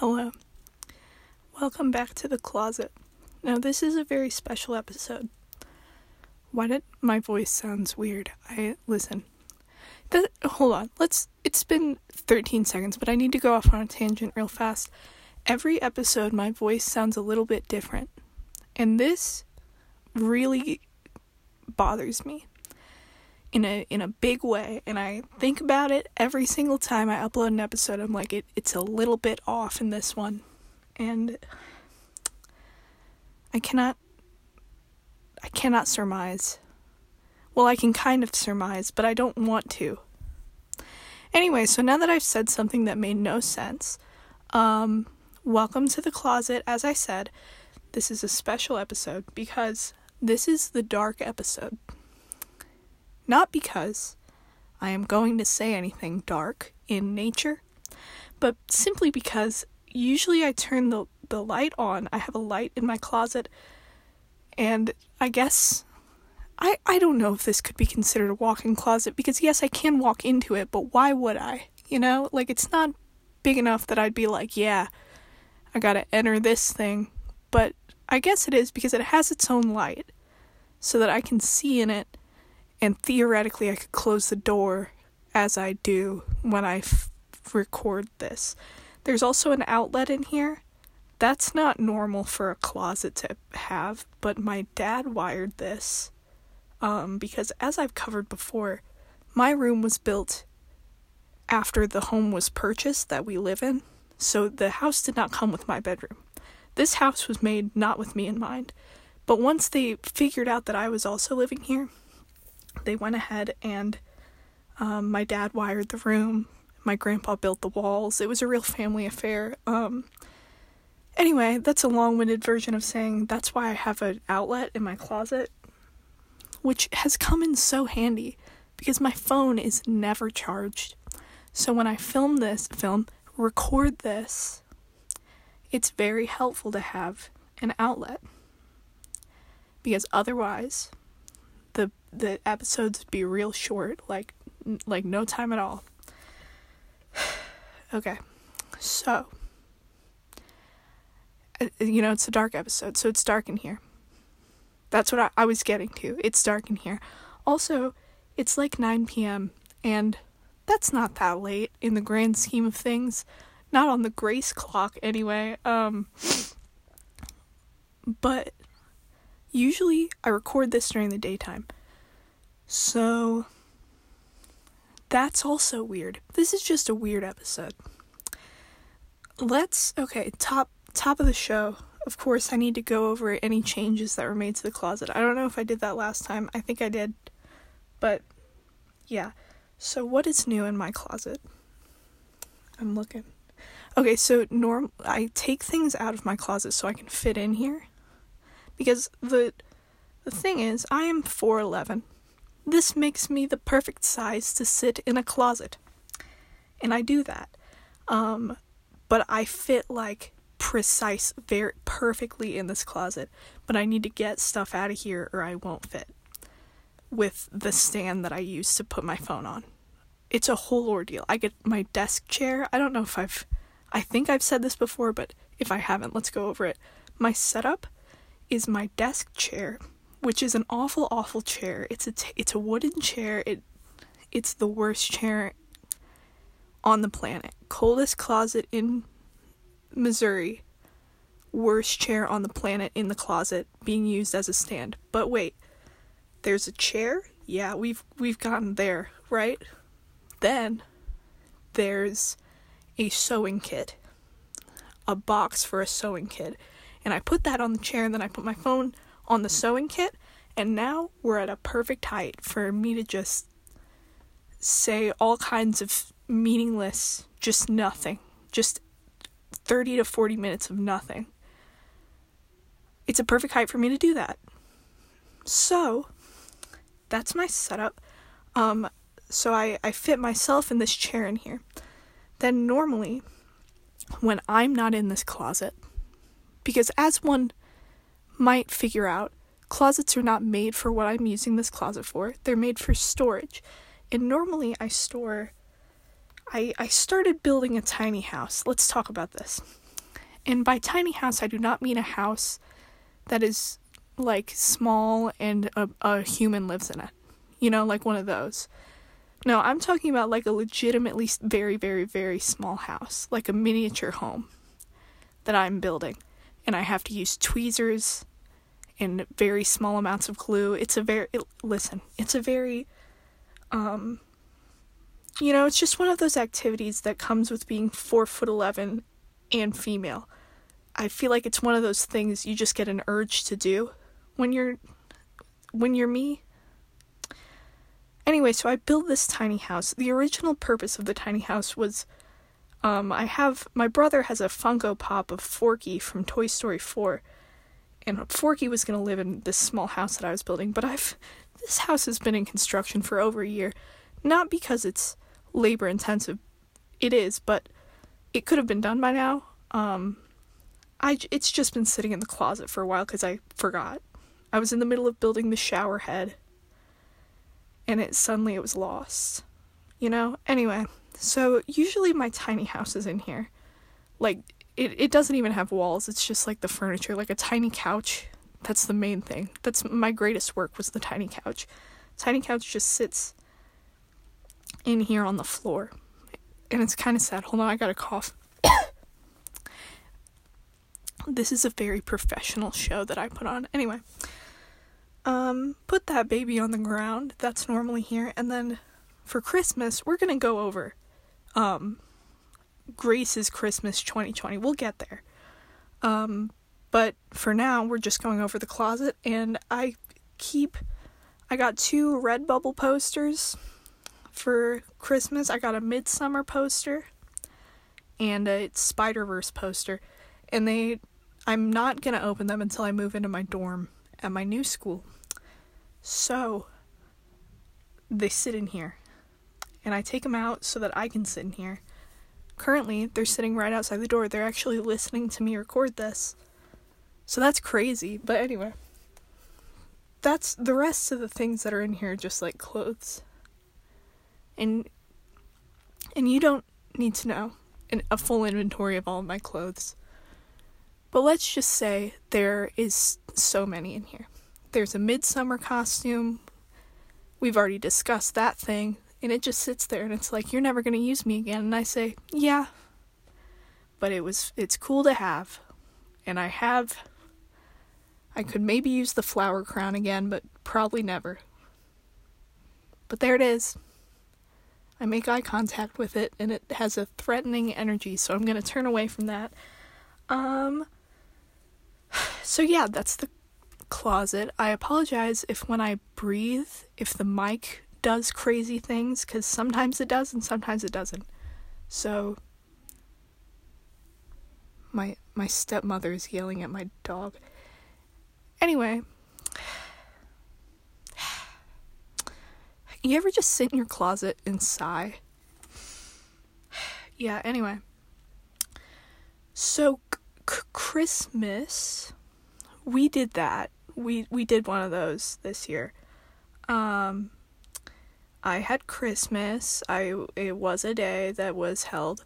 Hello. Welcome back to the closet. Now, this is a very special episode. Why did my voice sounds weird? I listen. That, hold on. Let's it's been 13 seconds, but I need to go off on a tangent real fast. Every episode my voice sounds a little bit different. And this really bothers me in a in a big way and I think about it every single time I upload an episode I'm like it it's a little bit off in this one and I cannot I cannot surmise. Well, I can kind of surmise, but I don't want to. Anyway, so now that I've said something that made no sense, um welcome to the closet as I said. This is a special episode because this is the dark episode. Not because I am going to say anything dark in nature, but simply because usually I turn the, the light on. I have a light in my closet, and I guess I, I don't know if this could be considered a walk in closet because, yes, I can walk into it, but why would I? You know, like it's not big enough that I'd be like, yeah, I gotta enter this thing. But I guess it is because it has its own light so that I can see in it and theoretically I could close the door as I do when I f- record this. There's also an outlet in here. That's not normal for a closet to have, but my dad wired this um, because, as I've covered before, my room was built after the home was purchased that we live in, so the house did not come with my bedroom. This house was made not with me in mind, but once they figured out that I was also living here, they went ahead and um, my dad wired the room. My grandpa built the walls. It was a real family affair. Um, anyway, that's a long winded version of saying that's why I have an outlet in my closet, which has come in so handy because my phone is never charged. So when I film this, film, record this, it's very helpful to have an outlet because otherwise the the episodes be real short, like like no time at all. okay, so uh, you know it's a dark episode, so it's dark in here. That's what I, I was getting to. It's dark in here. Also, it's like 9 p.m. and that's not that late in the grand scheme of things. Not on the grace clock anyway. Um but usually I record this during the daytime. So that's also weird. This is just a weird episode. Let's okay, top top of the show. Of course, I need to go over any changes that were made to the closet. I don't know if I did that last time. I think I did. But yeah. So what is new in my closet? I'm looking. Okay, so norm I take things out of my closet so I can fit in here. Because the the thing is, I am 4'11 this makes me the perfect size to sit in a closet. And I do that. Um, but I fit like precise, very perfectly in this closet. But I need to get stuff out of here or I won't fit with the stand that I use to put my phone on. It's a whole ordeal. I get my desk chair. I don't know if I've, I think I've said this before, but if I haven't, let's go over it. My setup is my desk chair which is an awful, awful chair. It's a t- it's a wooden chair. It it's the worst chair on the planet. Coldest closet in Missouri. Worst chair on the planet in the closet being used as a stand. But wait, there's a chair? Yeah, we've we've gotten there, right? Then there's a sewing kit. A box for a sewing kit. And I put that on the chair and then I put my phone on the sewing kit, and now we're at a perfect height for me to just say all kinds of meaningless, just nothing. Just 30 to 40 minutes of nothing. It's a perfect height for me to do that. So, that's my setup. Um, so I, I fit myself in this chair in here. Then, normally, when I'm not in this closet, because as one might figure out, closets are not made for what I'm using this closet for. They're made for storage. And normally I store I I started building a tiny house. Let's talk about this. And by tiny house, I do not mean a house that is like small and a, a human lives in it. You know, like one of those. No, I'm talking about like a legitimately very, very, very small house, like a miniature home that I'm building. And I have to use tweezers and very small amounts of glue. It's a very, it, listen, it's a very, um, you know, it's just one of those activities that comes with being four foot eleven and female. I feel like it's one of those things you just get an urge to do when you're when you're me. Anyway, so I built this tiny house. The original purpose of the tiny house was um I have my brother has a Funko Pop of Forky from Toy Story 4 and Forky was to live in this small house that I was building, but I've this house has been in construction for over a year, not because it's labor intensive. It is, but it could have been done by now. Um I it's just been sitting in the closet for a while cuz I forgot. I was in the middle of building the shower head and it suddenly it was lost. You know? Anyway, so usually my tiny house is in here. Like it it doesn't even have walls. It's just like the furniture, like a tiny couch. That's the main thing. That's my greatest work was the tiny couch. Tiny couch just sits in here on the floor. And it's kind of sad. Hold on, I got a cough. this is a very professional show that I put on. Anyway, um, put that baby on the ground. That's normally here. And then for Christmas, we're going to go over um Grace's Christmas 2020. We'll get there. Um, but for now, we're just going over the closet and I keep I got two Redbubble posters for Christmas. I got a Midsummer poster and a Spider Verse poster, and they I'm not gonna open them until I move into my dorm at my new school. So they sit in here, and I take them out so that I can sit in here. Currently, they're sitting right outside the door. They're actually listening to me record this. So that's crazy. But anyway, that's the rest of the things that are in here, just like clothes and and you don't need to know a full inventory of all of my clothes. But let's just say there is so many in here. There's a midsummer costume. We've already discussed that thing, and it just sits there and it's like you're never going to use me again and I say, "Yeah." But it was it's cool to have. And I have I could maybe use the flower crown again, but probably never. But there it is. I make eye contact with it and it has a threatening energy, so I'm going to turn away from that. Um so yeah, that's the closet. I apologize if when I breathe, if the mic does crazy things cuz sometimes it does and sometimes it doesn't. So my my stepmother is yelling at my dog. Anyway, You ever just sit in your closet and sigh? yeah, anyway. So c- Christmas we did that. We we did one of those this year. Um I had Christmas. I it was a day that was held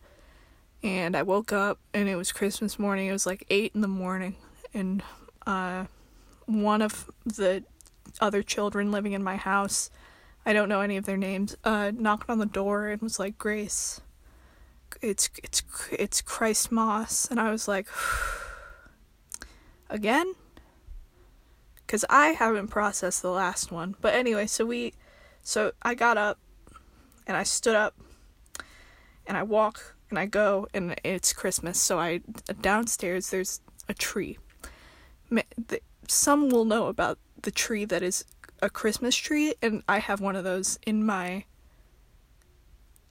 and I woke up and it was Christmas morning. It was like 8 in the morning and uh one of the other children living in my house I don't know any of their names, uh, knocked on the door and was like, Grace, it's it's it's Christmas, and I was like, again, because I haven't processed the last one. But anyway, so we, so I got up, and I stood up, and I walk and I go, and it's Christmas. So I downstairs there's a tree. Some will know about the tree that is a Christmas tree, and I have one of those in my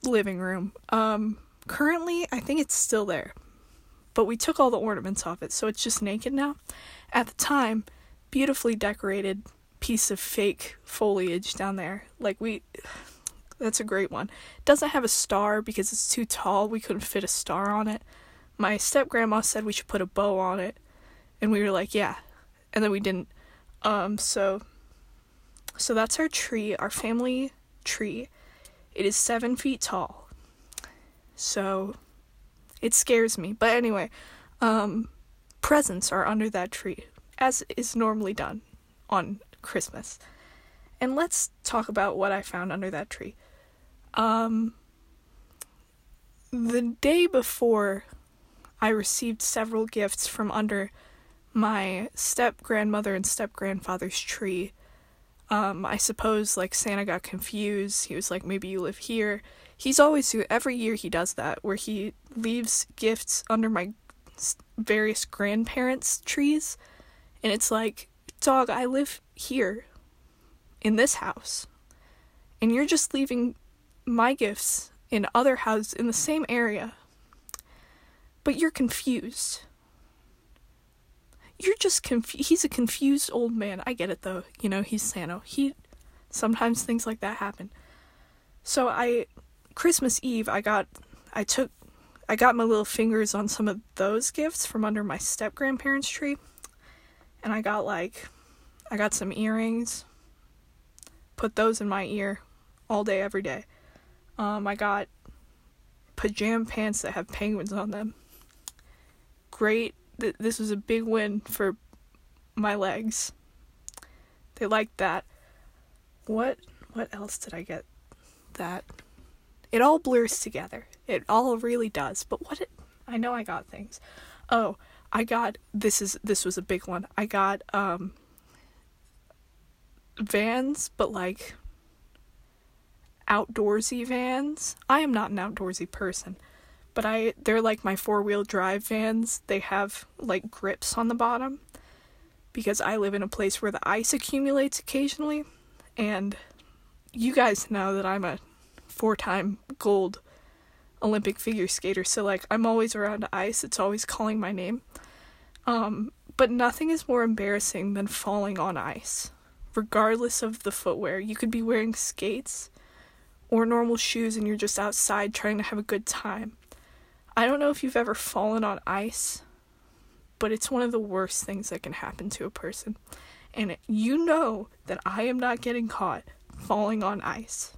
living room. Um, currently, I think it's still there, but we took all the ornaments off it, so it's just naked now. At the time, beautifully decorated piece of fake foliage down there. Like, we. That's a great one. Doesn't have a star because it's too tall. We couldn't fit a star on it. My step grandma said we should put a bow on it, and we were like, yeah. And then we didn't. Um, so so that's our tree, our family tree. It is seven feet tall. So it scares me. But anyway, um, presents are under that tree, as is normally done on Christmas. And let's talk about what I found under that tree. Um, the day before, I received several gifts from under my step grandmother and step grandfather's tree. Um, I suppose like Santa got confused. He was like, maybe you live here. He's always every year he does that where he leaves gifts under my various grandparents' trees, and it's like, dog, I live here in this house, and you're just leaving my gifts in other houses in the same area, but you're confused. You're just confused. He's a confused old man. I get it though. You know, he's Santa. He sometimes things like that happen. So I Christmas Eve I got I took I got my little fingers on some of those gifts from under my step grandparents' tree. And I got like I got some earrings. Put those in my ear all day every day. Um I got pajama pants that have penguins on them. Great. Th- this was a big win for my legs. They liked that. What what else did I get that it all blurs together. It all really does. But what it I know I got things. Oh, I got this is this was a big one. I got um vans, but like outdoorsy vans. I am not an outdoorsy person, but I they're like my four-wheel drive vans. They have like grips on the bottom because I live in a place where the ice accumulates occasionally and you guys know that I'm a four time gold Olympic figure skater, so like I'm always around ice, it's always calling my name. Um, but nothing is more embarrassing than falling on ice, regardless of the footwear. You could be wearing skates or normal shoes and you're just outside trying to have a good time. I don't know if you've ever fallen on ice, but it's one of the worst things that can happen to a person. And you know that I am not getting caught falling on ice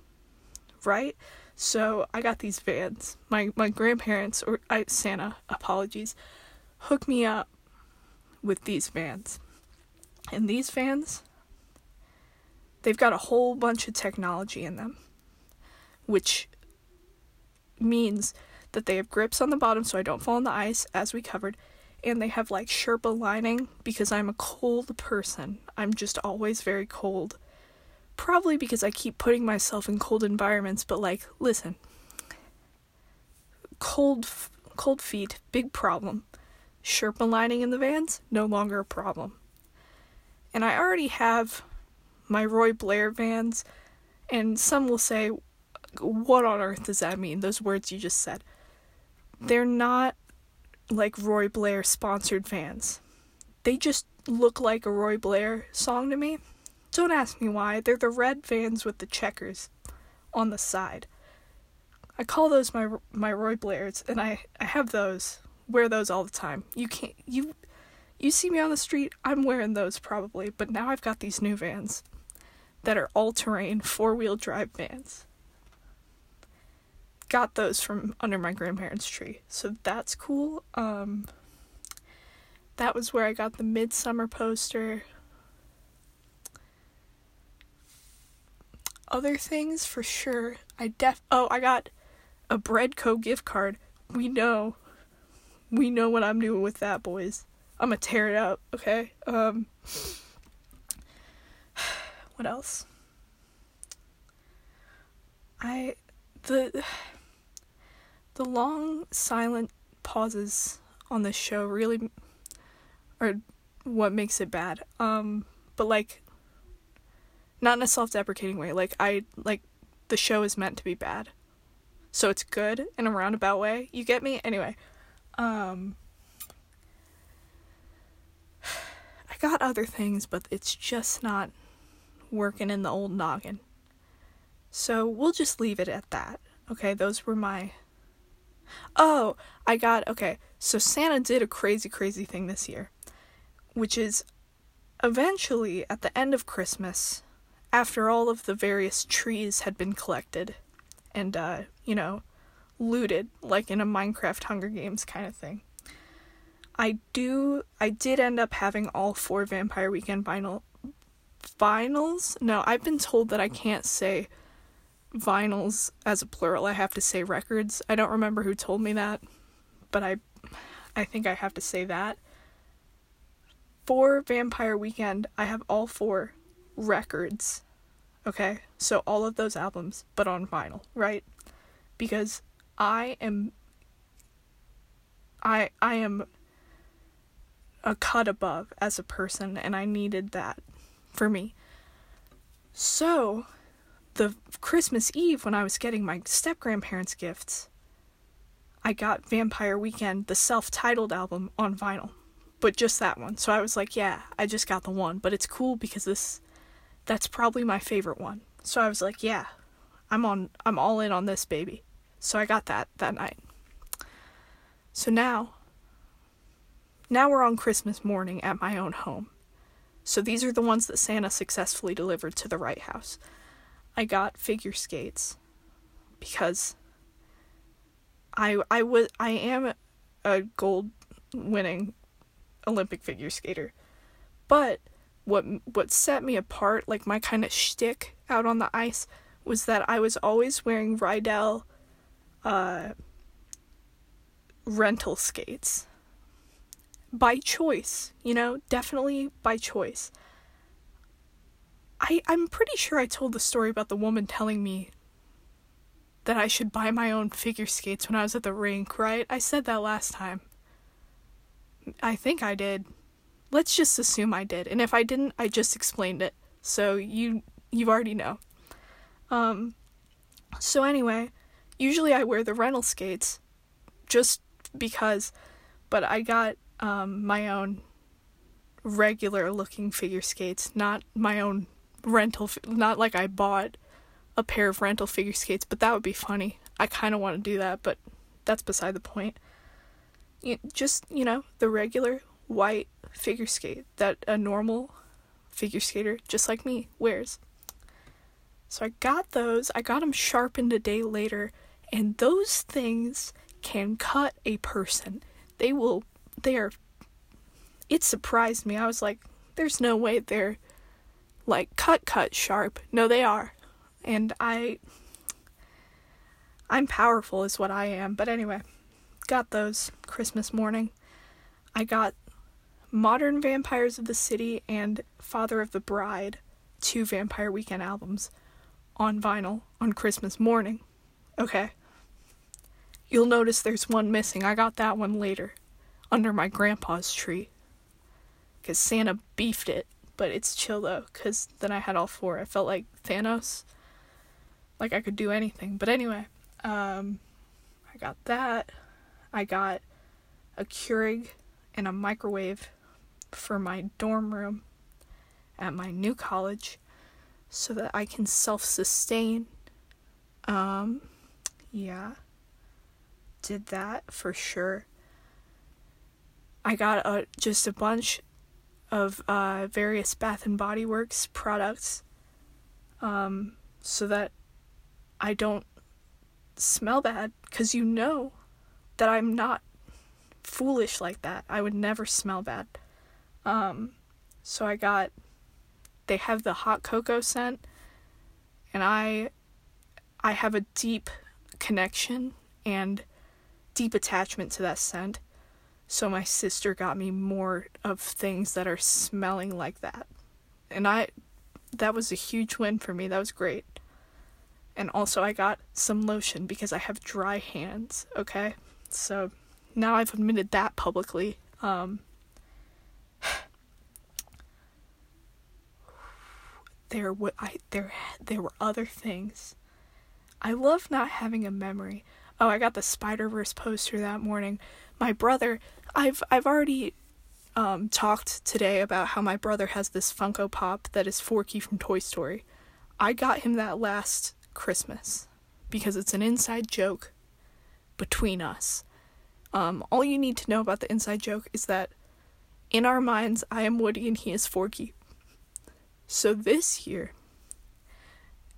right? So I got these vans. My my grandparents or I, Santa, apologies, hooked me up with these vans. And these vans they've got a whole bunch of technology in them, which means that they have grips on the bottom so I don't fall on the ice as we covered and they have like Sherpa lining because I'm a cold person. I'm just always very cold Probably because I keep putting myself in cold environments, but like, listen. Cold cold feet, big problem. Sherpa lining in the vans, no longer a problem. And I already have my Roy Blair vans, and some will say, What on earth does that mean? Those words you just said. They're not like Roy Blair sponsored vans. They just look like a Roy Blair song to me. Don't ask me why. They're the red vans with the checkers on the side. I call those my my Roy Blairs, and I I have those. Wear those all the time. You can't you you see me on the street. I'm wearing those probably, but now I've got these new vans that are all terrain four wheel drive vans. Got those from under my grandparents' tree, so that's cool. Um, that was where I got the midsummer poster. other things for sure. I def oh, I got a Breadco gift card. We know. We know what I'm doing with that, boys. I'm gonna tear it up, okay? Um what else? I the the long silent pauses on this show really are what makes it bad. Um but like not in a self-deprecating way like i like the show is meant to be bad so it's good in a roundabout way you get me anyway um i got other things but it's just not working in the old noggin. So we'll just leave it at that okay? Those were my oh i got okay. So santa did a crazy crazy thing this year which is eventually at the end of christmas after all of the various trees had been collected and, uh, you know, looted, like in a Minecraft Hunger Games kind of thing, I do I did end up having all four Vampire Weekend vinyl vinyls. No, I've been told that I can't say vinyls as a plural. I have to say records. I don't remember who told me that, but I I think I have to say that. For Vampire Weekend, I have all four records. Okay? So all of those albums, but on vinyl, right? Because I am I I am a cut above as a person and I needed that for me. So, the Christmas Eve when I was getting my step grandparents' gifts, I got Vampire Weekend, the self titled album, on vinyl. But just that one. So I was like, yeah, I just got the one. But it's cool because this that's probably my favorite one. So I was like, yeah, I'm on I'm all in on this baby. So I got that that night. So now now we're on Christmas morning at my own home. So these are the ones that Santa successfully delivered to the right house. I got figure skates because I I was I am a gold winning Olympic figure skater. But what what set me apart, like my kind of shtick out on the ice, was that I was always wearing Riedell uh, rental skates by choice, you know, definitely by choice. I I'm pretty sure I told the story about the woman telling me that I should buy my own figure skates when I was at the rink, right? I said that last time. I think I did. Let's just assume I did. And if I didn't, I just explained it. So you you already know. Um so anyway, usually I wear the rental skates just because but I got um, my own regular looking figure skates, not my own rental, not like I bought a pair of rental figure skates, but that would be funny. I kind of want to do that, but that's beside the point. You, just, you know, the regular white figure skate that a normal figure skater, just like me, wears. So I got those, I got them sharpened a day later, and those things can cut a person. They will they are it surprised me. I was like, there's no way they're like cut cut sharp. No, they are. And I I'm powerful is what I am. But anyway, got those Christmas morning. I got Modern Vampires of the City and Father of the Bride, two Vampire Weekend albums on vinyl on Christmas morning. Okay. You'll notice there's one missing. I got that one later under my grandpa's tree. Because Santa beefed it, but it's chill though, because then I had all four. I felt like Thanos. Like I could do anything. But anyway, um, I got that. I got a Keurig and a microwave for my dorm room at my new college so that I can self sustain. Um, yeah. Did that for sure. I got a, just a bunch of uh, various Bath and Body Works products um, so that I don't smell bad because you know that I'm not foolish like that. I would never smell bad. Um, so I got they have the hot cocoa scent and I I have a deep connection and deep attachment to that scent. So my sister got me more of things that are smelling like that. And I that was a huge win for me. That was great. And also I got some lotion because I have dry hands, okay? So now I've admitted that publicly. Um there were I there there were other things. I love not having a memory. Oh, I got the Spider Verse poster that morning. My brother I've I've already um, talked today about how my brother has this Funko Pop that is Forky from Toy Story. I got him that last Christmas because it's an inside joke between us. Um, all you need to know about the inside joke is that in our minds, I am Woody and he is Forky. So this year,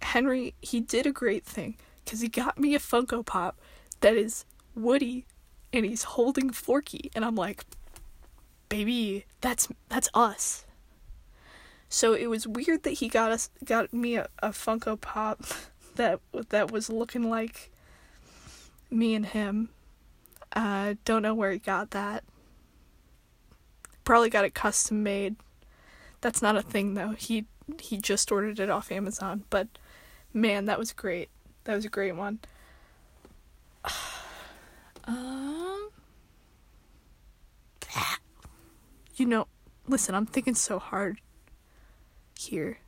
Henry, he did a great thing because he got me a Funko Pop that is Woody and he's holding Forky, and I'm like, baby, that's that's us. So it was weird that he got us got me a, a Funko Pop that that was looking like me and him. Uh, don't know where he got that. Probably got it custom made. That's not a thing though. He he just ordered it off Amazon, but man, that was great. That was a great one. um You know, listen, I'm thinking so hard here.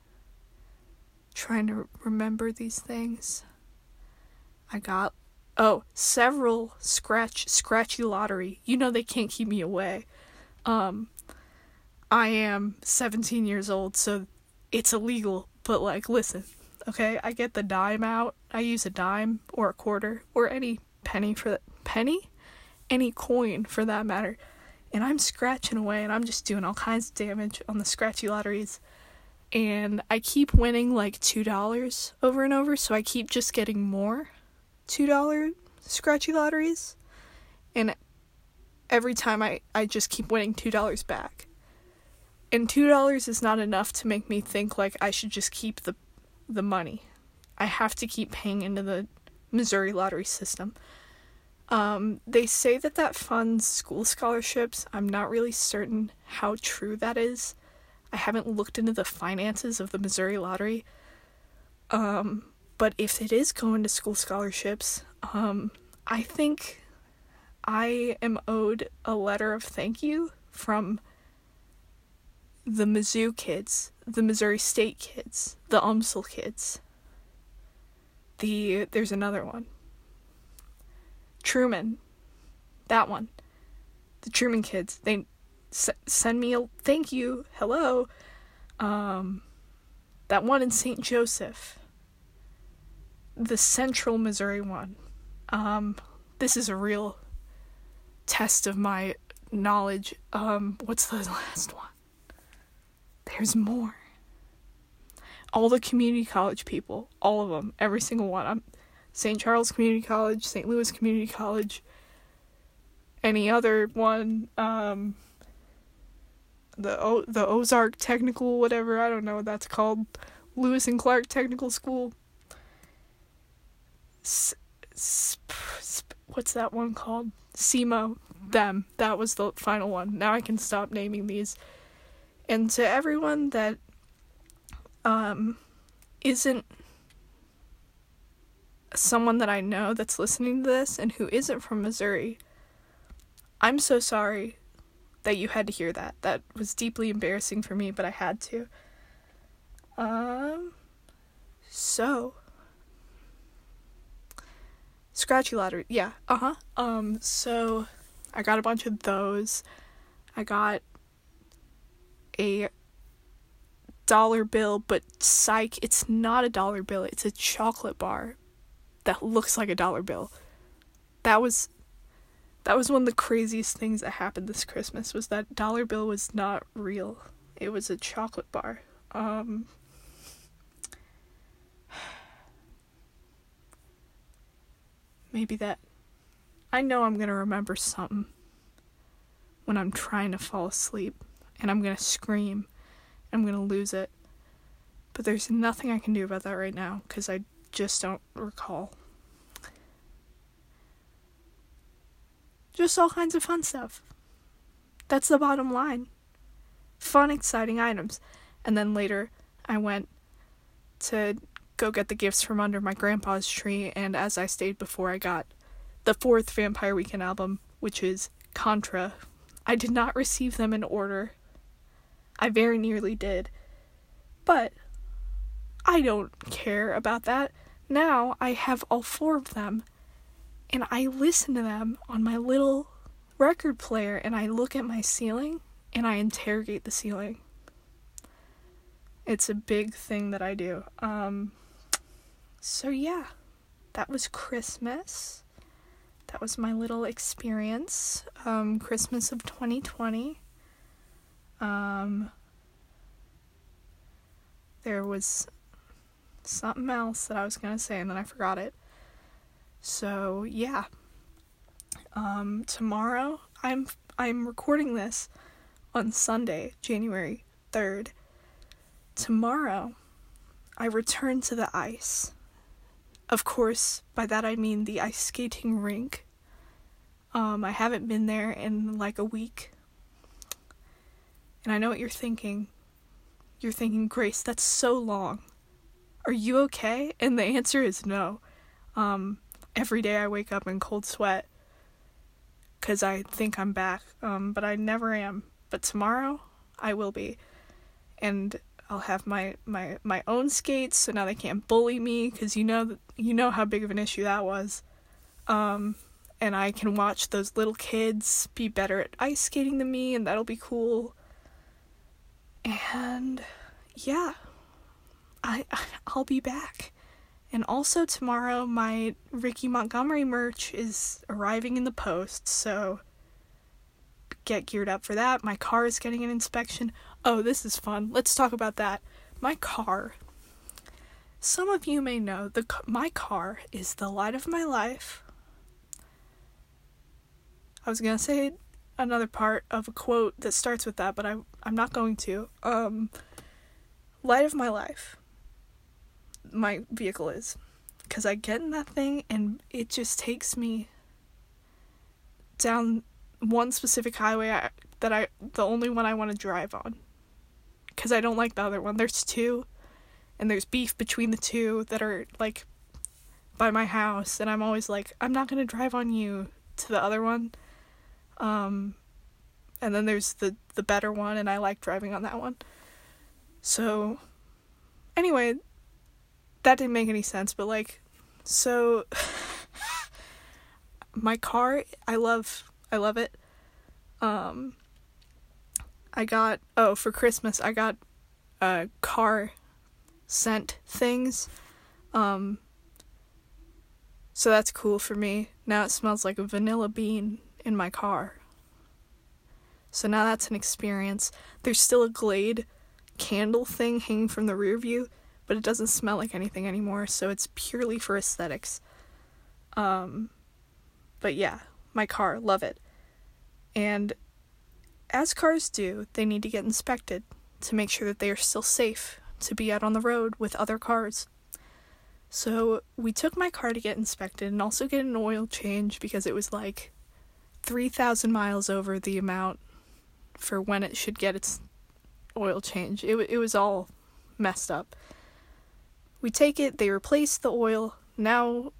Trying to remember these things. I got oh, several scratch scratchy lottery. You know they can't keep me away. Um I am 17 years old, so it's illegal, but like listen, okay? I get the dime out. I use a dime or a quarter or any penny for that penny? Any coin for that matter. And I'm scratching away and I'm just doing all kinds of damage on the scratchy lotteries. And I keep winning like $2 over and over, so I keep just getting more $2 scratchy lotteries. And every time I, I just keep winning $2 back. And $2 is not enough to make me think like I should just keep the the money. I have to keep paying into the Missouri lottery system. Um, they say that that funds school scholarships. I'm not really certain how true that is. I haven't looked into the finances of the Missouri lottery. Um, but if it is going to school scholarships, um, I think I am owed a letter of thank you from the Mizzou kids, the Missouri State kids, the UMSL kids. The there's another one. Truman. That one. The Truman kids. They s- send me a thank you. Hello. Um that one in St. Joseph. The Central Missouri one. Um this is a real test of my knowledge. Um what's the last one? There's more. All the community college people, all of them, every single one. I'm St. Charles Community College, St. Louis Community College, any other one, um, the o- the Ozark Technical, whatever I don't know what that's called, Lewis and Clark Technical School. S- sp- sp- what's that one called? SEMO. Them. That was the final one. Now I can stop naming these. And to everyone that um isn't someone that I know that's listening to this and who isn't from Missouri, I'm so sorry that you had to hear that. That was deeply embarrassing for me, but I had to. Um so Scratchy lottery. Yeah. Uh-huh. Um so I got a bunch of those. I got a dollar bill, but psych, it's not a dollar bill. It's a chocolate bar that looks like a dollar bill. That was that was one of the craziest things that happened this Christmas was that dollar bill was not real. It was a chocolate bar. Um maybe that I know I'm going to remember something when I'm trying to fall asleep and I'm going to scream. I'm going to lose it. But there's nothing I can do about that right now because I just don't recall. Just all kinds of fun stuff. That's the bottom line. Fun, exciting items. And then later, I went to go get the gifts from under my grandpa's tree, and as I stated before, I got the fourth Vampire Weekend album, which is Contra. I did not receive them in order. I very nearly did. But I don't care about that. Now I have all four of them and I listen to them on my little record player and I look at my ceiling and I interrogate the ceiling. It's a big thing that I do. Um so yeah, that was Christmas. That was my little experience. Um Christmas of 2020. Um, there was something else that I was gonna say and then I forgot it. So yeah. Um, tomorrow I'm I'm recording this on Sunday, January 3rd. Tomorrow, I return to the ice. Of course, by that I mean the ice skating rink. Um, I haven't been there in like a week. And I know what you're thinking. You're thinking, Grace, that's so long. Are you okay? And the answer is no. Um, every day I wake up in cold sweat because I think I'm back, um, but I never am. But tomorrow, I will be. And I'll have my my my own skates, so now they can't bully me because you know you know how big of an issue that was. Um, and I can watch those little kids be better at ice skating than me, and that'll be cool. And yeah, I I'll be back. And also tomorrow, my Ricky Montgomery merch is arriving in the post, so get geared up for that. My car is getting an inspection. Oh, this is fun. Let's talk about that. My car. Some of you may know the my car is the light of my life. I was gonna say another part of a quote that starts with that, but I I'm not going to. Um, light of my life. My vehicle is, because I get in that thing and it just takes me down one specific highway I, that I the only one I want to drive on because I don't like the other one. There's two, and there's beef between the two that are like by my house, and I'm always like, I'm not gonna drive on you to the other one. Um, and then there's the the better one, and I like driving on that one. So, anyway, that didn't make any sense, but like, so my car, I love, I love it. Um, I got oh for Christmas I got uh car scent things. Um so that's cool for me. Now it smells like a vanilla bean in my car. So now that's an experience. There's still a Glade candle thing hanging from the rear view, but it doesn't smell like anything anymore, so it's purely for aesthetics. Um but yeah, my car, love it. And as cars do, they need to get inspected to make sure that they are still safe to be out on the road with other cars. So we took my car to get inspected and also get an oil change because it was like 3,000 miles over the amount for when it should get its oil change. It, it was all messed up. We take it, they replace the oil. Now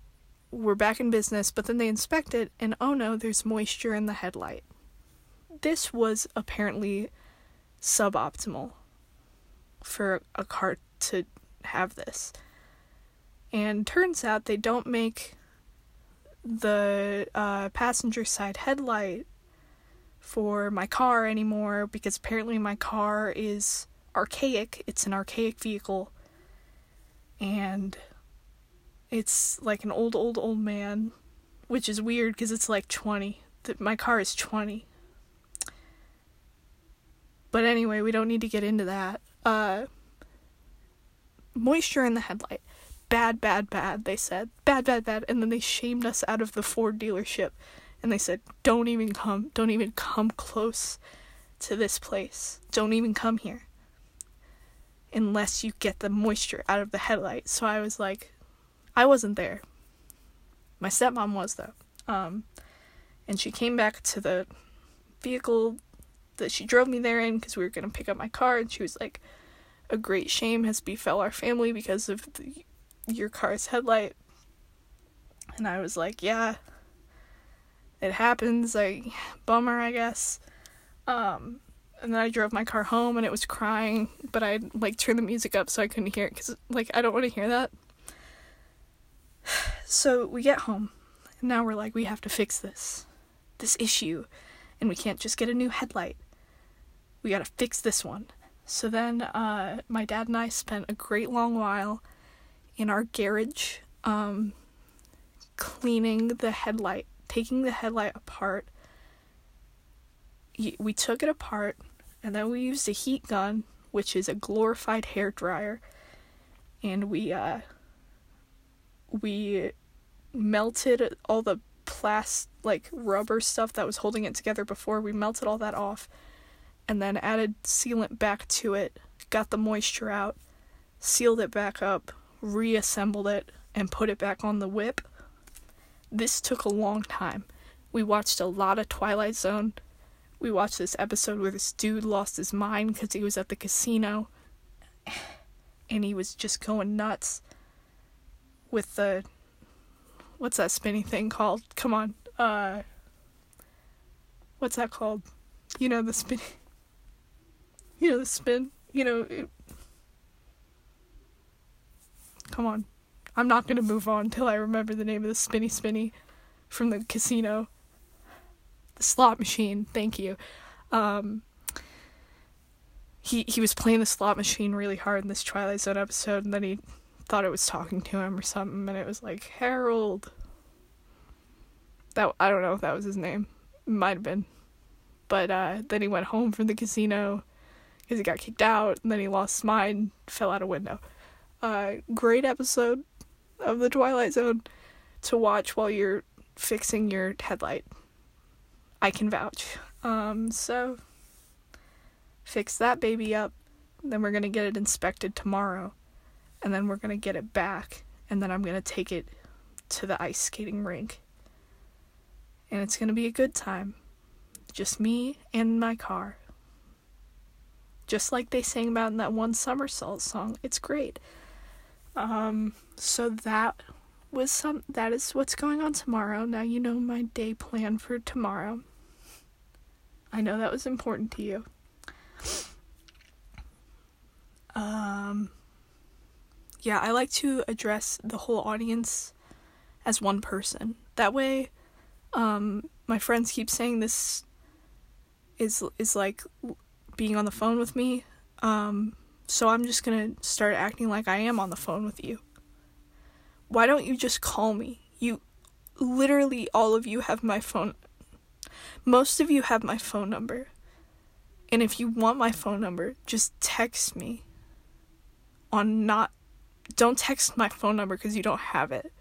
we're back in business, but then they inspect it, and oh no, there's moisture in the headlight this was apparently suboptimal for a car to have this. And turns out they don't make the uh, passenger side headlight for my car anymore because apparently my car is archaic. It's an archaic vehicle. And it's like an old, old, old man, which is weird because it's like 20. My car is 20. But anyway, we don't need to get into that. Uh, moisture in the headlight. Bad, bad, bad, they said. Bad, bad, bad. And then they shamed us out of the Ford dealership. And they said, don't even come, don't even come close to this place. Don't even come here. Unless you get the moisture out of the headlight. So I was like, I wasn't there. My stepmom was, though. Um, and she came back to the vehicle that she drove me there in because we were going to pick up my car and she was like a great shame has befell our family because of the, your car's headlight and i was like yeah it happens i bummer i guess um and then i drove my car home and it was crying but i like turned the music up so i couldn't hear it because like i don't want to hear that so we get home and now we're like we have to fix this this issue and we can't just get a new headlight we gotta fix this one. So then, uh, my dad and I spent a great long while in our garage, um, cleaning the headlight, taking the headlight apart. We took it apart, and then we used a heat gun, which is a glorified hair dryer, and we, uh, we melted all the plast like rubber stuff that was holding it together before we melted all that off and then added sealant back to it, got the moisture out, sealed it back up, reassembled it, and put it back on the whip. This took a long time. We watched a lot of Twilight Zone. We watched this episode where this dude lost his mind because he was at the casino and he was just going nuts with the what's that spinny thing called? Come on. Uh what's that called? You know the spin You know the spin, you know it... Come on. I'm not to move on until I remember the name of the spinny spinny from the casino. The slot machine. Thank you. Um he he was playing the slot machine really hard in this Twilight Zone episode and then he thought it was talking to him or something, and it was like Harold. That I don't know if that was his name. Might have been, but uh, then he went home from the casino because he got kicked out, and then he lost his mind, fell out a window. Uh, great episode of the Twilight Zone to watch while you're fixing your headlight. I can vouch. Um, so fix that baby up. Then we're gonna get it inspected tomorrow and then we're going to get it back and then I'm going to take it to the ice skating rink. And it's going to be a good time. Just me and my car. Just like they sang about in that one somersault song. It's great. Um so that was some that is what's going on tomorrow. Now you know my day plan for tomorrow. I know that was important to you. Um yeah, I like to address the whole audience as one person. That way, um, my friends keep saying this is is like being on the phone with me. Um, so I'm just gonna start acting like I am on the phone with you. Why don't you just call me? You literally all of you have my phone. Most of you have my phone number. And if you want my phone number, just text me on not don't text my phone number because you don't have it.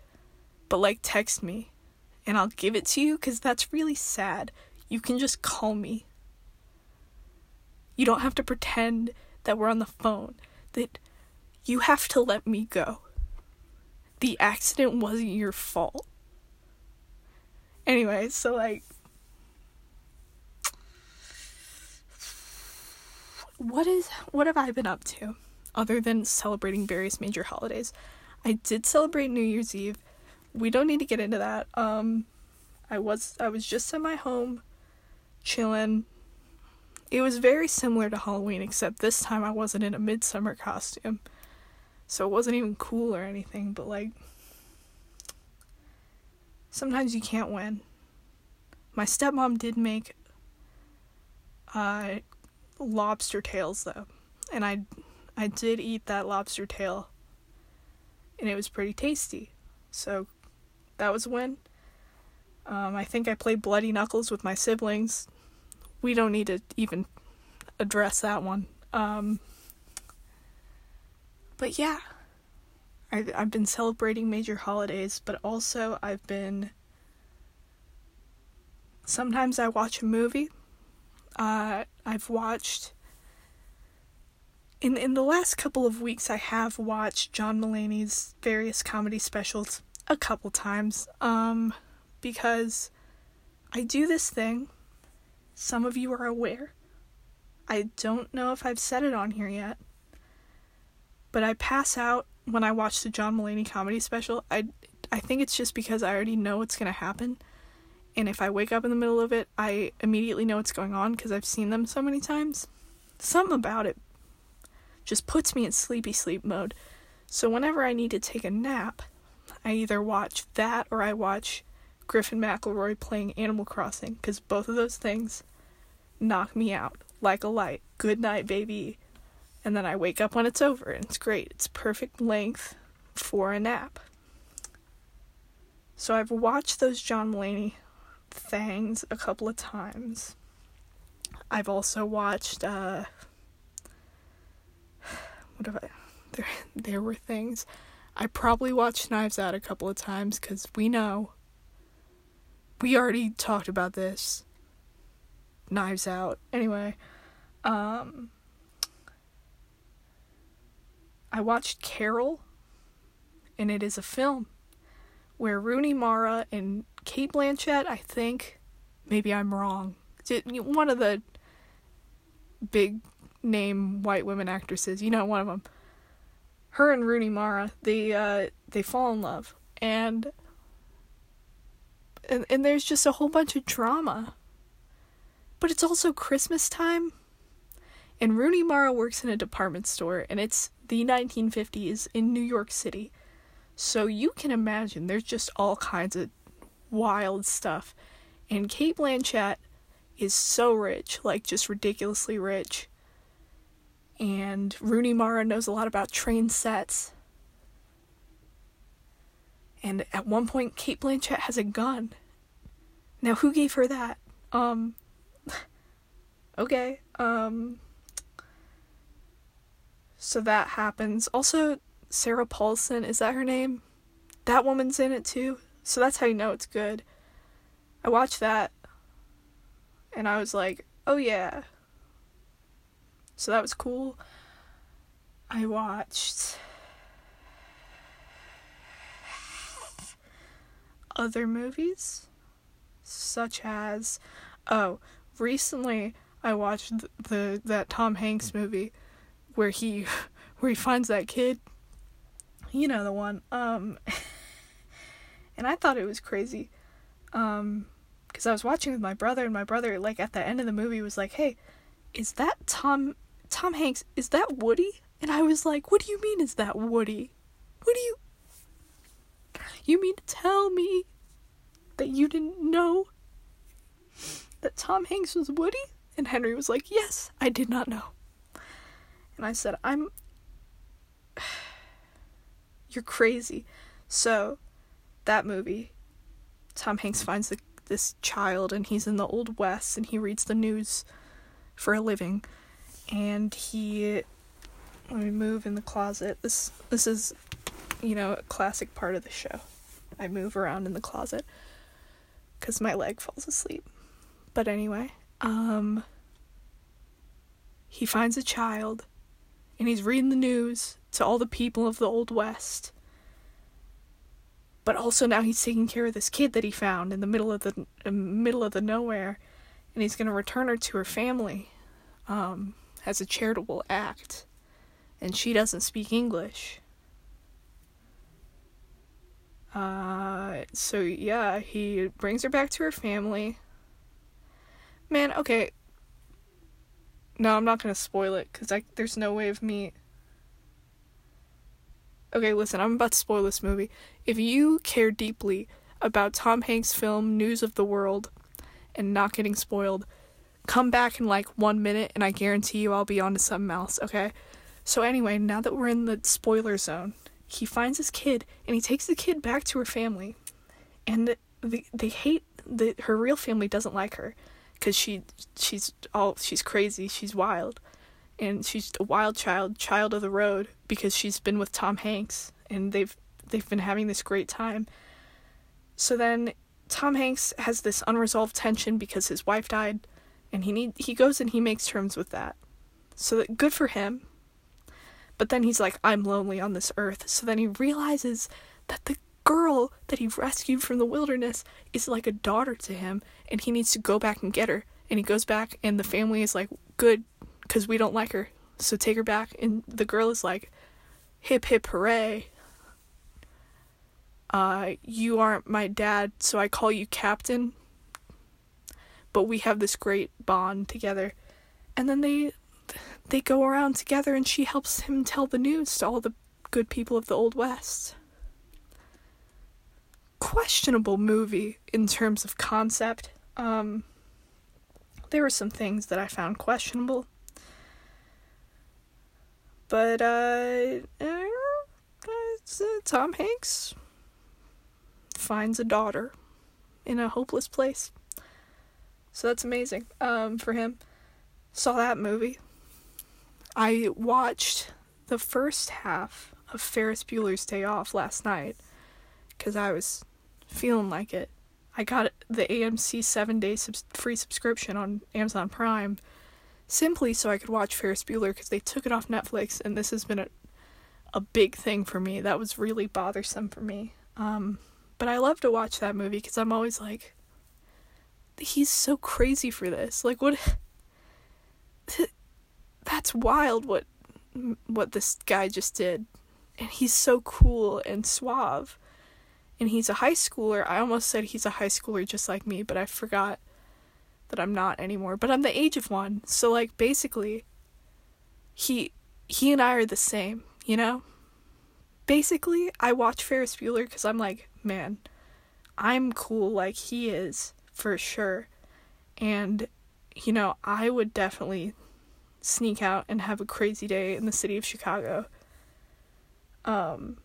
But like text me and I'll give it to you because that's really sad. You can just call me. You don't have to pretend that we're on the phone. That you have to let me go. The accident wasn't your fault. Anyway, so like what is what have I been up to? other than celebrating various major holidays. I did celebrate New Year's Eve. We don't need to get into that. Um I was I was just at my home chilling. It was very similar to Halloween except this time I wasn't in a midsummer costume. So it wasn't even cool or anything, but like sometimes you can't win. My stepmom did make uh lobster tails though, and I I did eat that lobster tail and it was pretty tasty. So that was a win. Um, I think I played Bloody Knuckles with my siblings. We don't need to even address that one. Um, but yeah, I've, I've been celebrating major holidays, but also I've been. Sometimes I watch a movie. Uh, I've watched in in the last couple of weeks I have watched John Mulaney's various comedy specials a couple times um because I do this thing some of you are aware I don't know if I've said it on here yet but I pass out when I watch the John Mulaney comedy special. I I think it's just because I already know what's to happen and if I wake up in the middle of it I immediately know what's going on because I've seen them so many times something about it just puts me in sleepy sleep mode. So whenever I need to take a nap, I either watch that or I watch Griffin McElroy playing Animal Crossing because both of those things knock me out like a light. Good night, baby. And then I wake up when it's over and it's great. It's perfect length for a nap. So I've watched those John Mulaney things a couple of times. I've also watched uh, what have I? There, there were things. I probably watched Knives Out a couple of times because we know. We already talked about this. Knives Out. Anyway, Um, I watched Carol, and it is a film where Rooney Mara and Cate Blanchett, I think, maybe I'm wrong, one of the big name white women actresses, you know, one of them. Her and Rooney Mara, they uh, they fall in love, and and and there's just a whole bunch of drama. But it's also Christmas time, and Rooney Mara works in a department store, and it's the 1950s in New York City. So you can imagine there's just all kinds of wild stuff. And Cate Blanchett is so rich, like just ridiculously rich. And Rooney Mara knows a lot about train sets. And at one point, Cate Blanchett has a gun. Now, who gave her that? Um. okay. Um. So that happens. Also, Sarah Paulson, is that her name? That woman's in it too. So that's how you know it's good. I watched that and I was like, oh yeah. So that was cool. I watched other movies such as oh, recently I watched the, the that Tom Hanks movie where he where he finds that kid. You know the one. Um and I thought it was crazy. Um because I was watching with my brother, and my brother, like at the end of the movie, was like, "Hey, is that Tom Tom Hanks? Is that Woody?" And I was like, "What do you mean? Is that Woody? What do you? You mean to tell me that you didn't know that Tom Hanks was Woody?" And Henry was like, "Yes, I did not know." And I said, "I'm." You're crazy. So, that movie, Tom Hanks finds the this child and he's in the old west and he reads the news for a living. And he let me move in the closet. This this is you know a classic part of the show. I move around in the closet because my leg falls asleep. But anyway um he finds a child and he's reading the news to all the people of the old west. But also now he's taking care of this kid that he found in the middle of the middle of the nowhere and he's going to return her to her family um, as a charitable act. And she doesn't speak english. Uh, so yeah he brings her back to her family. Man okay no i'm not to spoil it because I there's no way of me Okay, listen, I'm about to spoil this movie. If you care deeply about Tom Hanks' film News of the World and not getting spoiled, come back in like one minute and I guarantee you I'll be on to something else, okay? So, anyway, now that we're in the spoiler zone, he finds his kid and he takes the kid back to her family. And the, they hate the her real family doesn't like her because she she's all she's crazy, she's wild and she's a wild child, child of the road because she's been with Tom Hanks and they've they've been having this great time. So then Tom Hanks has this unresolved tension because his wife died and he need he goes and he makes terms with that. So that, good for him. But then he's like I'm lonely on this earth. So then he realizes that the girl that he rescued from the wilderness is like a daughter to him and he needs to go back and get her. And he goes back and the family is like good because we don't like her. So take her back. And the girl is like, hip hip hooray. Uh, you aren't my dad, so I call you Captain. But we have this great bond together. And then they they go around together and she helps him tell the news to all the good people of the Old West. Questionable movie in terms of concept. Um, there were some things that I found questionable. But uh, uh, Tom Hanks finds a daughter in a hopeless place. So that's amazing um, for him. Saw that movie. I watched the first half of Ferris Bueller's Day Off last night because I was feeling like it. I got the AMC seven day sub- free subscription on Amazon Prime simply so I could watch Ferris Bueller because they took it off Netflix, and this has been a a big thing for me. That was really bothersome for me. Um, but I love to watch that movie because I'm always like, he's so crazy for this. Like, what? That's wild. What? What this guy just did, and he's so cool and suave. And he's a high schooler. I almost said he's a high schooler just like me, but I forgot that I'm not anymore. But I'm the age of one. So like basically he he and I are the same, you know? Basically, I watch Ferris Bueller cuz I'm like, man, I'm cool like he is for sure. And you know, I would definitely sneak out and have a crazy day in the city of Chicago. Um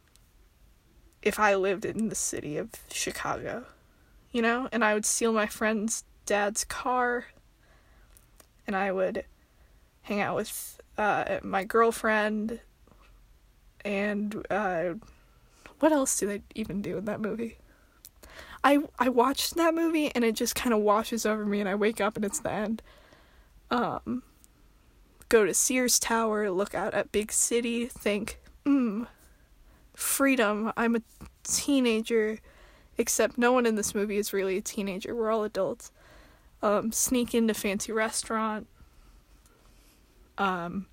if I lived in the city of Chicago, you know, and I would steal my friend's dad's car and I would hang out with uh, my girlfriend and uh, what else do they even do in that movie? I I watched that movie and it just kind of washes over me and I wake up and it's the end. Um, go to Sears Tower, look out at big city, think, mm, freedom. I'm a teenager, except no one in this movie is really a teenager. We're all adults um, sneak into fancy restaurant, um,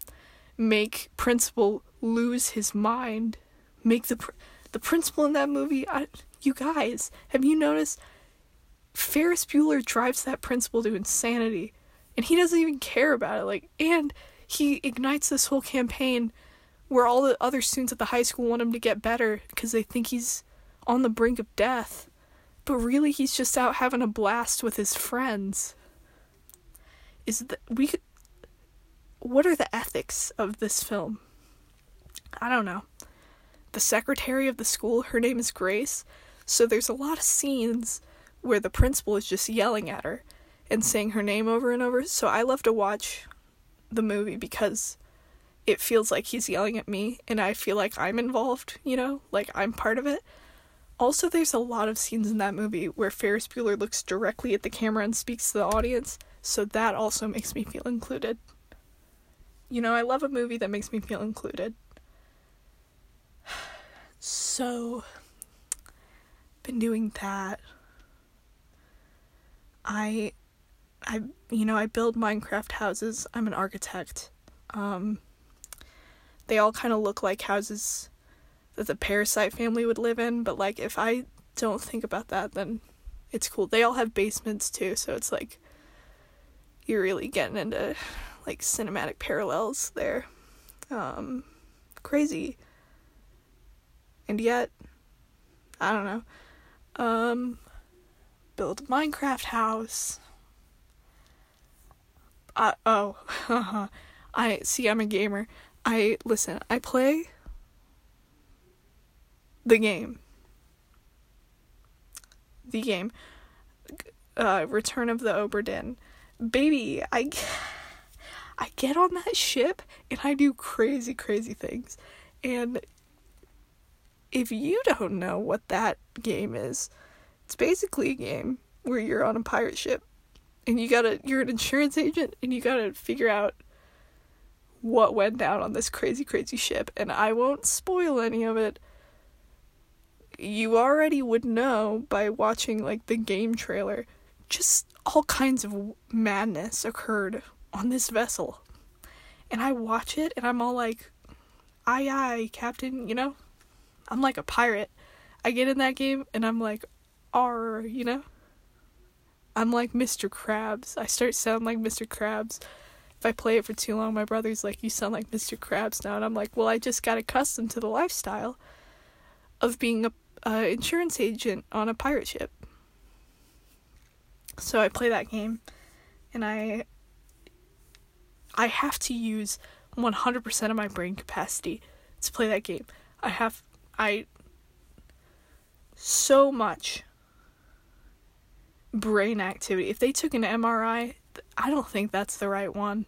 make principal lose his mind, make the pr- the principal in that movie. I, you guys, have you noticed? Ferris Bueller drives that principal to insanity, and he doesn't even care about it. Like, and he ignites this whole campaign where all the other students at the high school want him to get better because they think he's on the brink of death but really he's just out having a blast with his friends. Is that we Could, what are the ethics of this film? I don't know. The secretary of the school, her name is Grace, so there's a lot of scenes where the principal is just yelling at her and saying her name over and over. So I love to watch the movie because it feels like he's yelling at me and I feel like I'm involved, you know, like I'm part of it. Also, there's a lot of scenes in that movie where Ferris Bueller looks directly at the camera and speaks to the audience, so that also makes me feel included. You know, I love a movie that makes me feel included. So, been doing that. I I you know, I build Minecraft houses. I'm an architect. Um they all kind of look like houses that the parasite family would live in, but like if I don't think about that, then it's cool. They all have basements too, so it's like you're really getting into like cinematic parallels there. Um crazy. And yet I don't know. Um build a Minecraft house. Uh, oh, I see. I'm a gamer. I listen. I play the game. The game. Uh, Return of the Obra Dinn. Baby, I, I get on that ship and I do crazy, crazy things. And if you don't know what that game is, it's basically a game where you're on a pirate ship and you gotta, you're an insurance agent and you gotta figure out what went down on this crazy, crazy ship. And I won't spoil any of it you already would know by watching like the game trailer. Just all kinds of madness occurred on this vessel. And I watch it and I'm all like, aye aye, Captain, you know? I'm like a pirate. I get in that game and I'm like, R, you know? I'm like Mr. Krabs. I start sounding like Mr. Krabs. If I play it for too long, my brother's like, You sound like Mr. Krabs now. And I'm like, Well, I just got accustomed to the lifestyle of being a uh, insurance agent on a pirate ship. So I play that game, and I I have to use 100% of my brain capacity to play that game. I have I so much brain activity. If they took an MRI, I don't think that's the right one.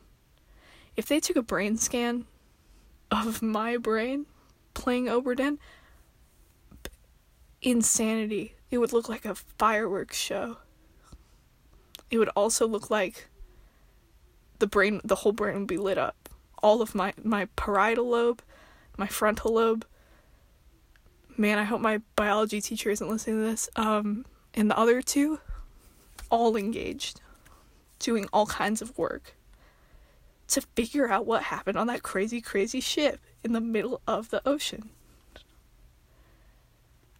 If they took a brain scan of my brain playing Obra Dinn, insanity. It would look like a fireworks show. It would also look like the brain, the whole brain would be lit up. All of my my parietal lobe, my frontal lobe. Man, I hope my biology teacher isn't listening to this. Um, and the other two, all engaged, doing all kinds of work to figure out what happened on that crazy, crazy ship in the middle of the ocean.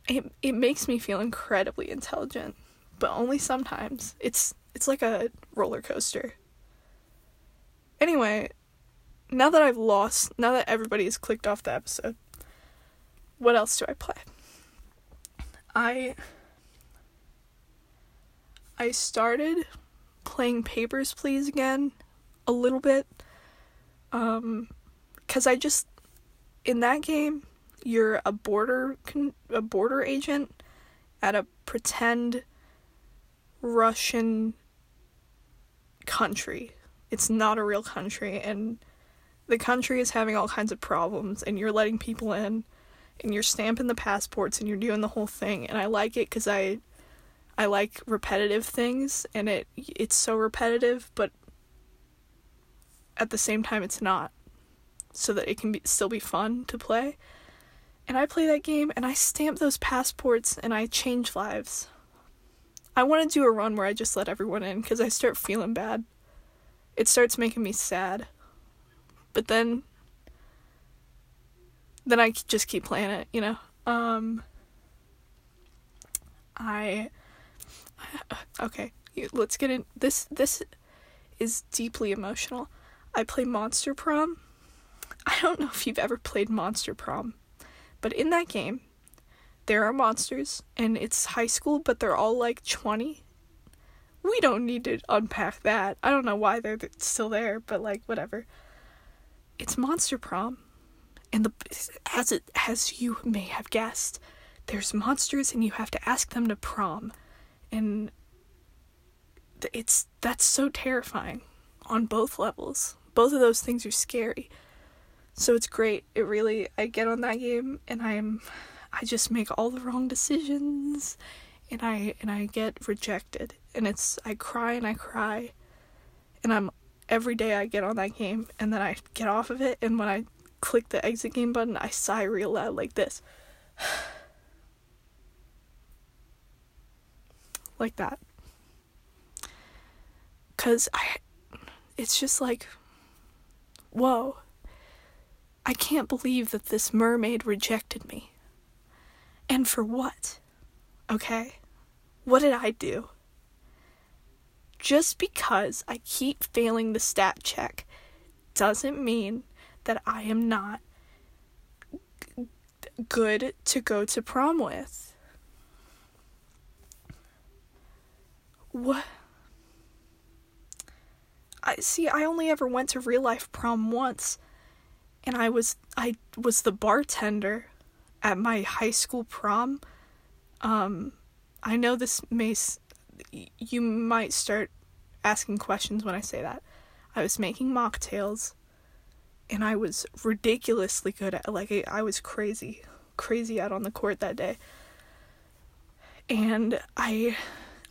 It it makes me feel incredibly intelligent, but only sometimes. It's it's like a roller coaster. Anyway, now that I've lost, now that everybody has clicked off the episode, what else do I play? I I started playing Papers Please again a little bit um cuz I just in that game you're a border con- a border agent at a pretend Russian country. It's not a real country and the country is having all kinds of problems and you're letting people in and you're stamping the passports and you're doing the whole thing and I like it cuz I I like repetitive things and it it's so repetitive but at the same time it's not so that it can be still be fun to play. And I play that game and I stamp those passports and I change lives. I want to do a run where I just let everyone in cuz I start feeling bad. It starts making me sad. But then then I just keep playing it, you know. Um I okay, let's get in this this is deeply emotional. I play Monster Prom. I don't know if you've ever played Monster Prom, but in that game, there are monsters, and it's high school, but they're all like 20. We don't need to unpack that. I don't know why they're still there, but like, whatever. It's Monster Prom. And the as it as you may have guessed, there's monsters and you have to ask them to prom. And it's that's so terrifying on both levels both of those things are scary. So it's great. It really I get on that game and I'm I just make all the wrong decisions and I and I get rejected and it's I cry and I cry and I'm every day I get on that game and then I get off of it and when I click the exit game button I sigh real loud like this. like that. Cuz I it's just like Whoa. I can't believe that this mermaid rejected me. And for what? Okay? What did I do? Just because I keep failing the stat check doesn't mean that I am not good to go to prom with. What? I see I only ever went to real life prom once and I was I was the bartender at my high school prom. Um I know this may s- you might start asking questions when I say that. I was making mocktails and I was ridiculously good at like I was crazy crazy out on the court that day. And I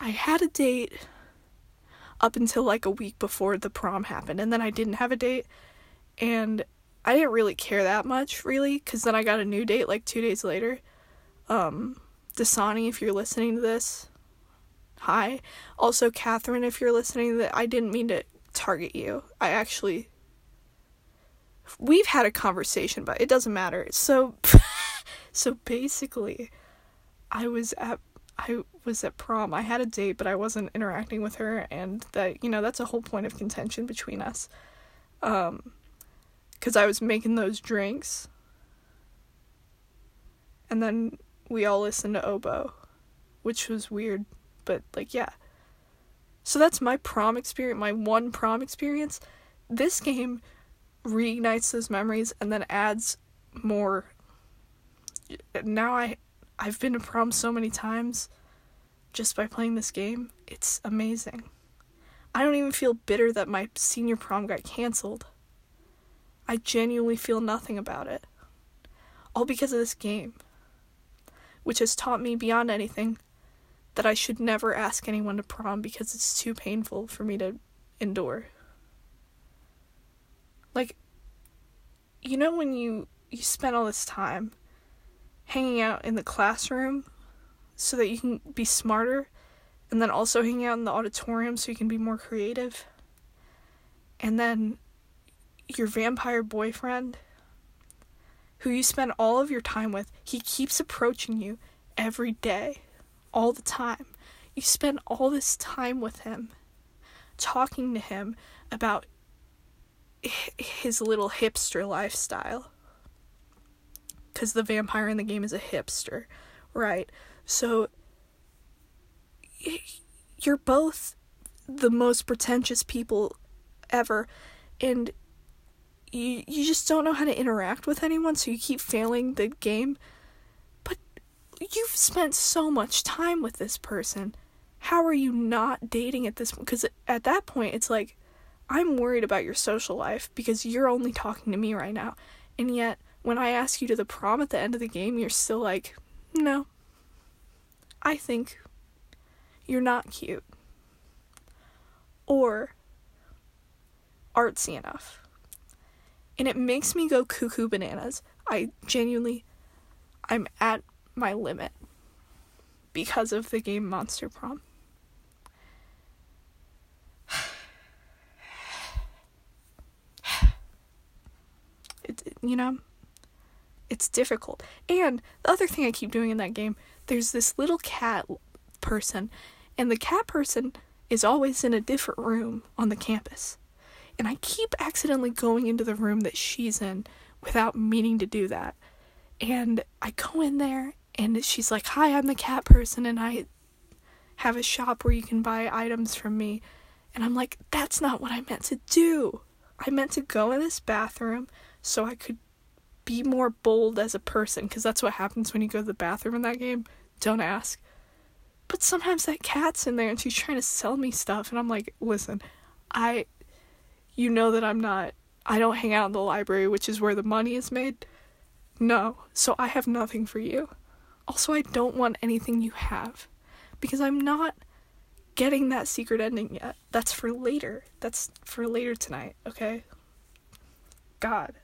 I had a date up until like a week before the prom happened and then I didn't have a date and I didn't really care that much really cuz then I got a new date like 2 days later. Um Dasani if you're listening to this. Hi. Also Catherine if you're listening that I didn't mean to target you. I actually we've had a conversation but it doesn't matter. So so basically I was at I was at prom. I had a date, but I wasn't interacting with her, and that you know that's a whole point of contention between us. Um, because I was making those drinks, and then we all listened to oboe, which was weird, but like yeah. So that's my prom experience, my one prom experience. This game reignites those memories and then adds more. Now I I've been to prom so many times just by playing this game. It's amazing. I don't even feel bitter that my senior prom got canceled. I genuinely feel nothing about it. All because of this game, which has taught me beyond anything that I should never ask anyone to prom because it's too painful for me to endure. Like, you know when you you spend all this time hanging out in the classroom so that you can be smarter and then also hanging out in the auditorium so you can be more creative. And then your vampire boyfriend who you spend all of your time with he keeps approaching you every day all the time. You spend all this time with him talking to him about his little hipster lifestyle. Because the vampire in the game is a hipster, right? So, you're both the most pretentious people ever, and you, you just don't know how to interact with anyone, so you keep failing the game. But you've spent so much time with this person. How are you not dating at this point? Because at that point, it's like, I'm worried about your social life because you're only talking to me right now. And yet, when I ask you to the prom at the end of the game, you're still like, no. I think you're not cute. Or artsy enough. And it makes me go cuckoo bananas. I genuinely, I'm at my limit because of the game Monster Prom. you know? It's difficult. And the other thing I keep doing in that game, there's this little cat person, and the cat person is always in a different room on the campus. And I keep accidentally going into the room that she's in without meaning to do that. And I go in there, and she's like, Hi, I'm the cat person, and I have a shop where you can buy items from me. And I'm like, That's not what I meant to do. I meant to go in this bathroom so I could be more bold as a person because that's what happens when you go to the bathroom in that game. Don't ask. But sometimes that cat's in there and she's trying to sell me stuff and I'm like, "Listen, I you know that I'm not I don't hang out in the library, which is where the money is made. No. So I have nothing for you. Also, I don't want anything you have because I'm not getting that secret ending yet. That's for later. That's for later tonight, okay? God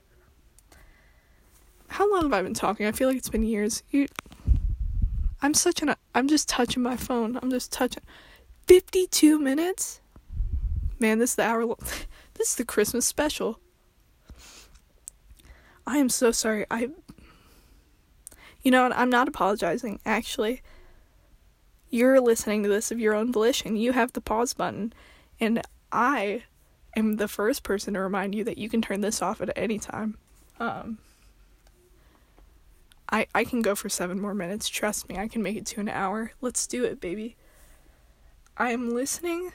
how long have I been talking? I feel like it's been years. You, I'm such an. I'm just touching my phone. I'm just touching. 52 minutes? Man, this is the hour. This is the Christmas special. I am so sorry. I. You know, I'm not apologizing, actually. You're listening to this of your own volition. You have the pause button. And I am the first person to remind you that you can turn this off at any time. Um, I, I can go for seven more minutes. Trust me, I can make it to an hour. Let's do it, baby. I am listening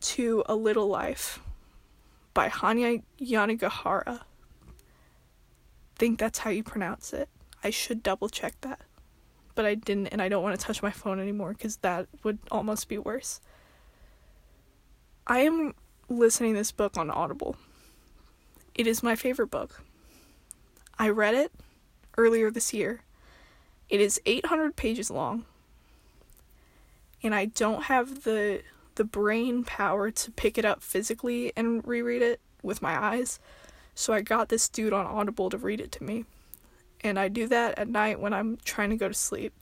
to A Little Life by Hanya Yanagihara. think that's how you pronounce it. I should double check that. But I didn't, and I don't want to touch my phone anymore because that would almost be worse. I am listening this book on Audible. It is my favorite book. I read it earlier this year. It is 800 pages long. And I don't have the the brain power to pick it up physically and reread it with my eyes. So I got this dude on Audible to read it to me. And I do that at night when I'm trying to go to sleep.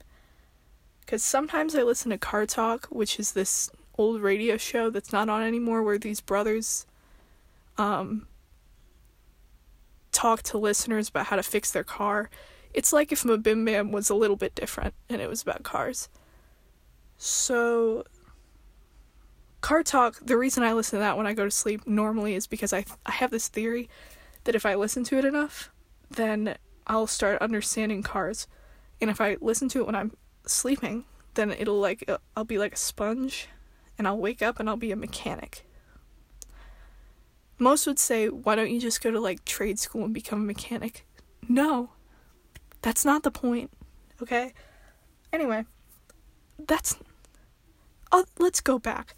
Cuz sometimes I listen to Car Talk, which is this old radio show that's not on anymore where these brothers um talk to listeners about how to fix their car. It's like if MBMBaM was a little bit different and it was about cars. So, Car Talk, the reason I listen to that when I go to sleep normally is because I, I have this theory that if I listen to it enough, then I'll start understanding cars. And if I listen to it when I'm sleeping, then it'll like, I'll be like a sponge and I'll wake up and I'll be a mechanic. Most would say, why don't you just go to like trade school and become a mechanic? No. That's not the point. Okay? Anyway, that's uh, let's go back.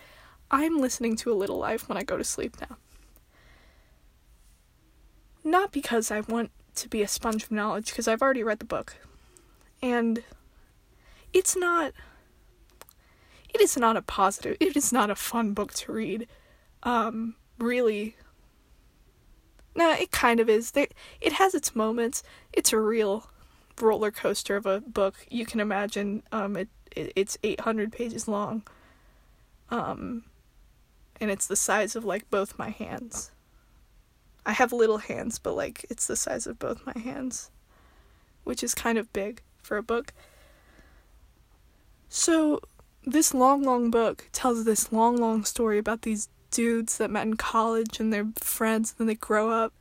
I'm listening to A Little Life when I go to sleep now. Not because I want to be a sponge of knowledge, because I've already read the book. And it's not it is not a positive it is not a fun book to read. Um really no, it kind of is. It has its moments. It's a real roller coaster of a book. You can imagine. Um, it, it it's 800 pages long. Um, and it's the size of like both my hands. I have little hands, but like it's the size of both my hands, which is kind of big for a book. So, this long, long book tells this long, long story about these dudes that met in college and they're friends, and then they grow up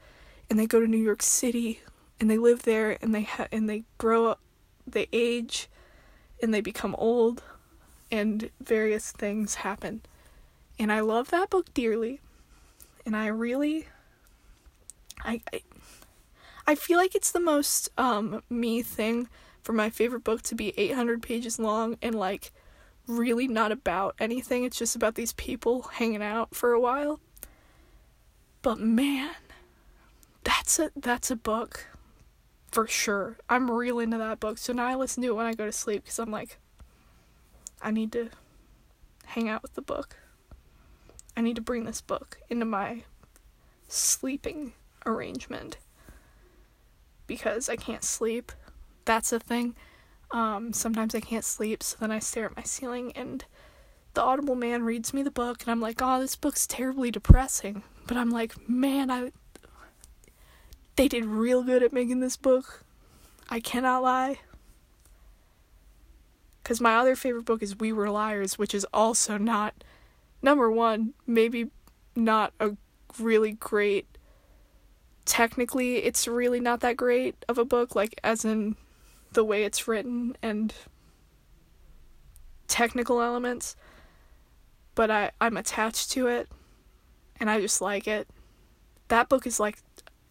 and they go to New York City and they live there and they ha- and they grow up, they age and they become old and various things happen. And I love that book dearly. And I really I I, I feel like it's the most um me thing for my favorite book to be 800 pages long and like really not about anything. It's just about these people hanging out for a while. But man, that's a that's a book for sure. I'm real into that book. So now I listen to it when I go to sleep cuz I'm like I need to hang out with the book. I need to bring this book into my sleeping arrangement because I can't sleep. That's a thing. Um, sometimes I can't sleep, so then I stare at my ceiling and the Audible man reads me the book, and I'm like, oh, this book's terribly depressing. But I'm like, man, I. They did real good at making this book. I cannot lie. Because my other favorite book is We Were Liars, which is also not, number one, maybe not a really great. Technically, it's really not that great of a book, like, as in the way it's written and technical elements. But I, I'm attached to it, and I just like it. That book is like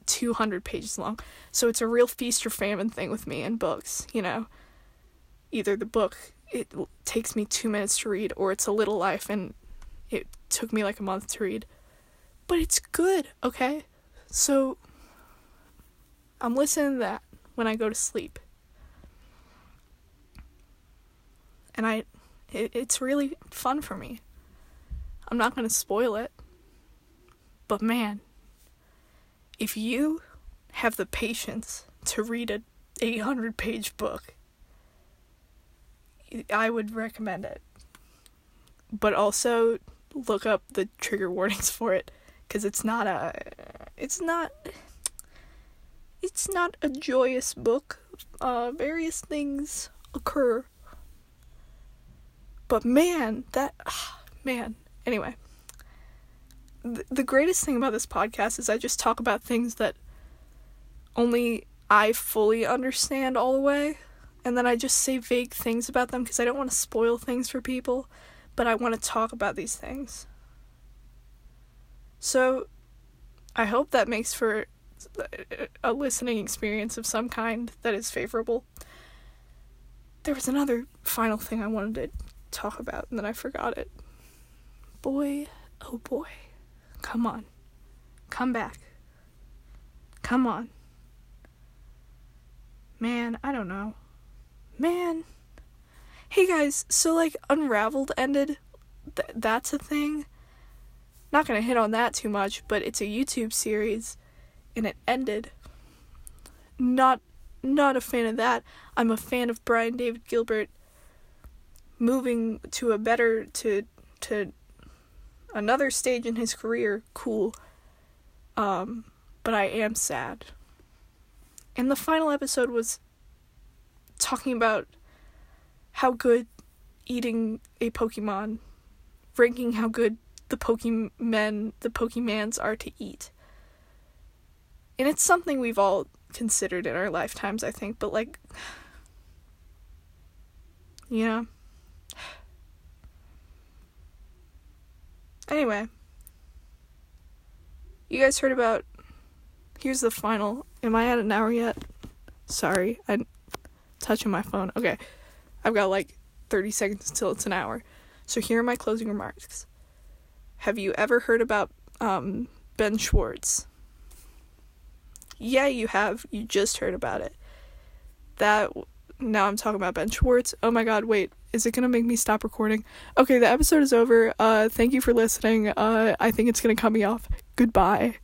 200 pages long, so it's a real feast or famine thing with me and books, you know? either the book it takes me two minutes to read or it's a little life and it took me like a month to read but it's good okay so i'm listening to that when i go to sleep and i it, it's really fun for me i'm not going to spoil it but man if you have the patience to read a 800 page book I would recommend it. But also look up the trigger warnings for it cuz it's not a it's not it's not a joyous book. Uh various things occur. But man, that man. Anyway, the, the greatest thing about this podcast is I just talk about things that only I fully understand all the way and then I just say vague things about them because I don't want to spoil things for people, but I want to talk about these things. So, I hope that makes for uh, a listening experience of some kind that is favorable. There was another final thing I wanted to talk about, and then I forgot it. Boy, oh boy. Come on. Come back. Come on. Man, I don't know. Man. Hey guys, so like Unraveled ended. Th- that's a thing. Not gonna hit on that too much, but it's a YouTube series and it ended. Not not a fan of that. I'm a fan of Brian David Gilbert moving to a better to to another stage in his career. Cool. Um but I am sad. And the final episode was talking about how good eating a Pokemon, ranking how good the Pokemon, the Pokemans are to eat. And it's something we've all considered in our lifetimes, I think, but like, you Anyway, you guys heard about. Here's the final. Am I at an hour yet? Sorry, I'm touching my phone. Okay, I've got like 30 seconds until it's an hour. So here are my closing remarks. Have you ever heard about um, Ben Schwartz? Yeah, you have. You just heard about it. That now I'm talking about Ben Schwartz. Oh my god, wait. Is it going to make me stop recording? Okay, the episode is over. Uh thank you for listening. Uh I think it's going to cut me off. Goodbye.